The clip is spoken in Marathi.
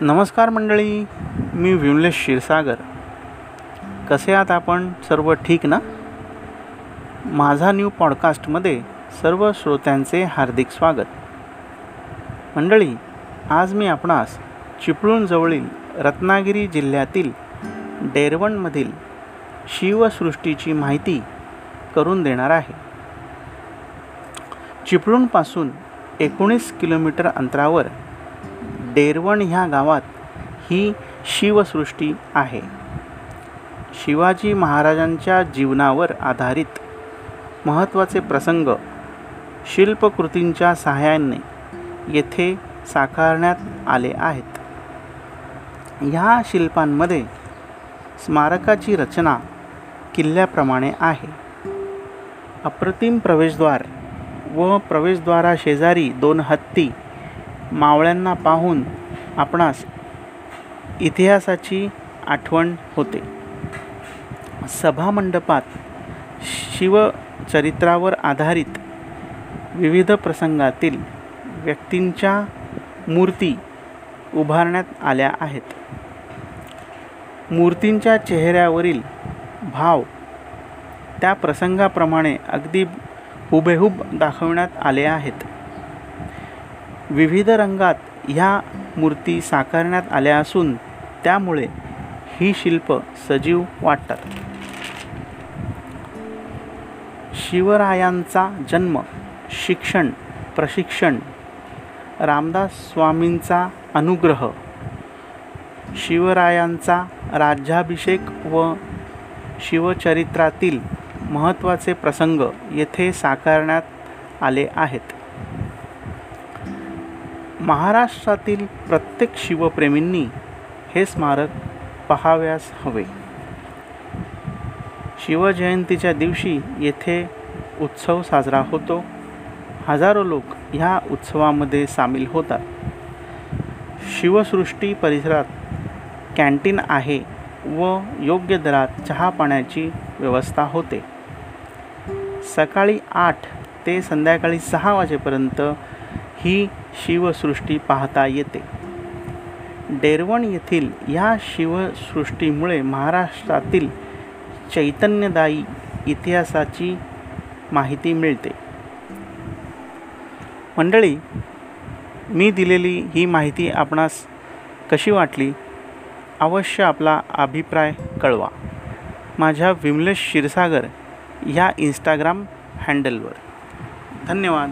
नमस्कार मंडळी मी विमलेश क्षीरसागर. कसे आहात आपण? सर्व ठीक ना? माझा न्यू पॉडकास्टमध्ये सर्व श्रोत्यांचे हार्दिक स्वागत. मंडळी आज मी आपणास चिपळूणजवळील रत्नागिरी जिल्ह्यातील डेरवणमधील शिवसृष्टीची माहिती करून देणार आहे. चिपळूणपासून एकोणीस किलोमीटर अंतरावर डेरवण ह्या गावात ही शिवसृष्टी आहे. शिवाजी महाराजांच्या जीवनावर आधारित महत्त्वाचे प्रसंग शिल्पकृतींच्या सहाय्याने येथे साकारण्यात आले आहेत. ह्या शिल्पांमध्ये स्मारकाची रचना किल्ल्याप्रमाणे आहे. अप्रतिम प्रवेशद्वार व प्रवेशद्वाराशेजारी दोन हत्ती मावळ्यांना पाहून आपणास इतिहासाची आठवण होते. सभामंडपात शिवचरित्रावर आधारित विविध प्रसंगातील व्यक्तींच्या मूर्ती उभारण्यात आल्या आहेत. मूर्तींच्या चेहऱ्यावरील भाव त्या प्रसंगाप्रमाणे अगदी हुबेहूब दाखवण्यात आले आहेत. विविध रंगात ह्या मूर्ती साकारण्यात आल्या असून त्यामुळे ही शिल्प सजीव वाटतात. शिवरायांचा जन्म शिक्षण प्रशिक्षण रामदास स्वामींचा अनुग्रह शिवरायांचा राज्याभिषेक व शिवचरित्रातील महत्त्वाचे प्रसंग येथे साकारण्यात आले आहेत. महाराष्ट्रातील प्रत्येक शिवप्रेमींनी हे स्मारक पहाव्यास हवे. शिवजयंतीच्या दिवशी येथे उत्सव साजरा होतो. हजारो लोक ह्या उत्सवामध्ये सामील होतात. शिवसृष्टी परिसरात कॅन्टीन आहे व योग्य दरात चहा पाण्याची व्यवस्था होते. सकाळी आठ ते संध्याकाळी सहा वाजेपर्यंत ही शिवसृष्टी पाहता येते. डेरवण येथील या शिवसृष्टीमुळे महाराष्ट्रातील चैतन्यदायी इतिहासाची माहिती मिळते. मंडळी मी दिलेली ही माहिती आपणास कशी वाटली? अवश्य आपला अभिप्राय कळवा. माझ्या विमलेश क्षीरसागर ह्या इंस्टाग्राम हँडलवर धन्यवाद.